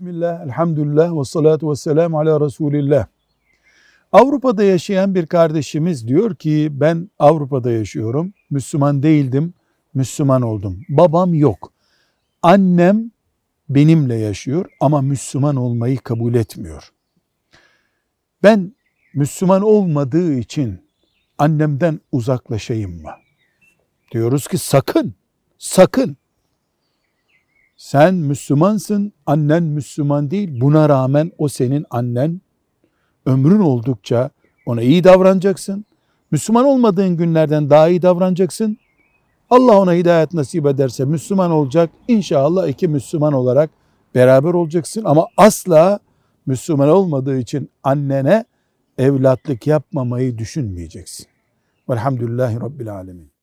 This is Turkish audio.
Bismillah, elhamdülillah ve salatu ve selamu ala Resulillah. Avrupa'da yaşayan bir kardeşimiz diyor ki ben Avrupa'da yaşıyorum, Müslüman değildim, Müslüman oldum. Babam yok. Annem benimle yaşıyor ama Müslüman olmayı kabul etmiyor. Ben Müslüman olmadığı için annemden uzaklaşayım mı? Diyoruz ki sakın, sakın. Sen Müslümansın, annen Müslüman değil. Buna rağmen o senin annen. Ömrün oldukça ona iyi davranacaksın. Müslüman olmadığın günlerden daha iyi davranacaksın. Allah ona hidayet nasip ederse Müslüman olacak. İnşallah iki Müslüman olarak beraber olacaksın. Ama asla Müslüman olmadığı için annene evlatlık yapmamayı düşünmeyeceksin. Velhamdülillahi Rabbil Alemin.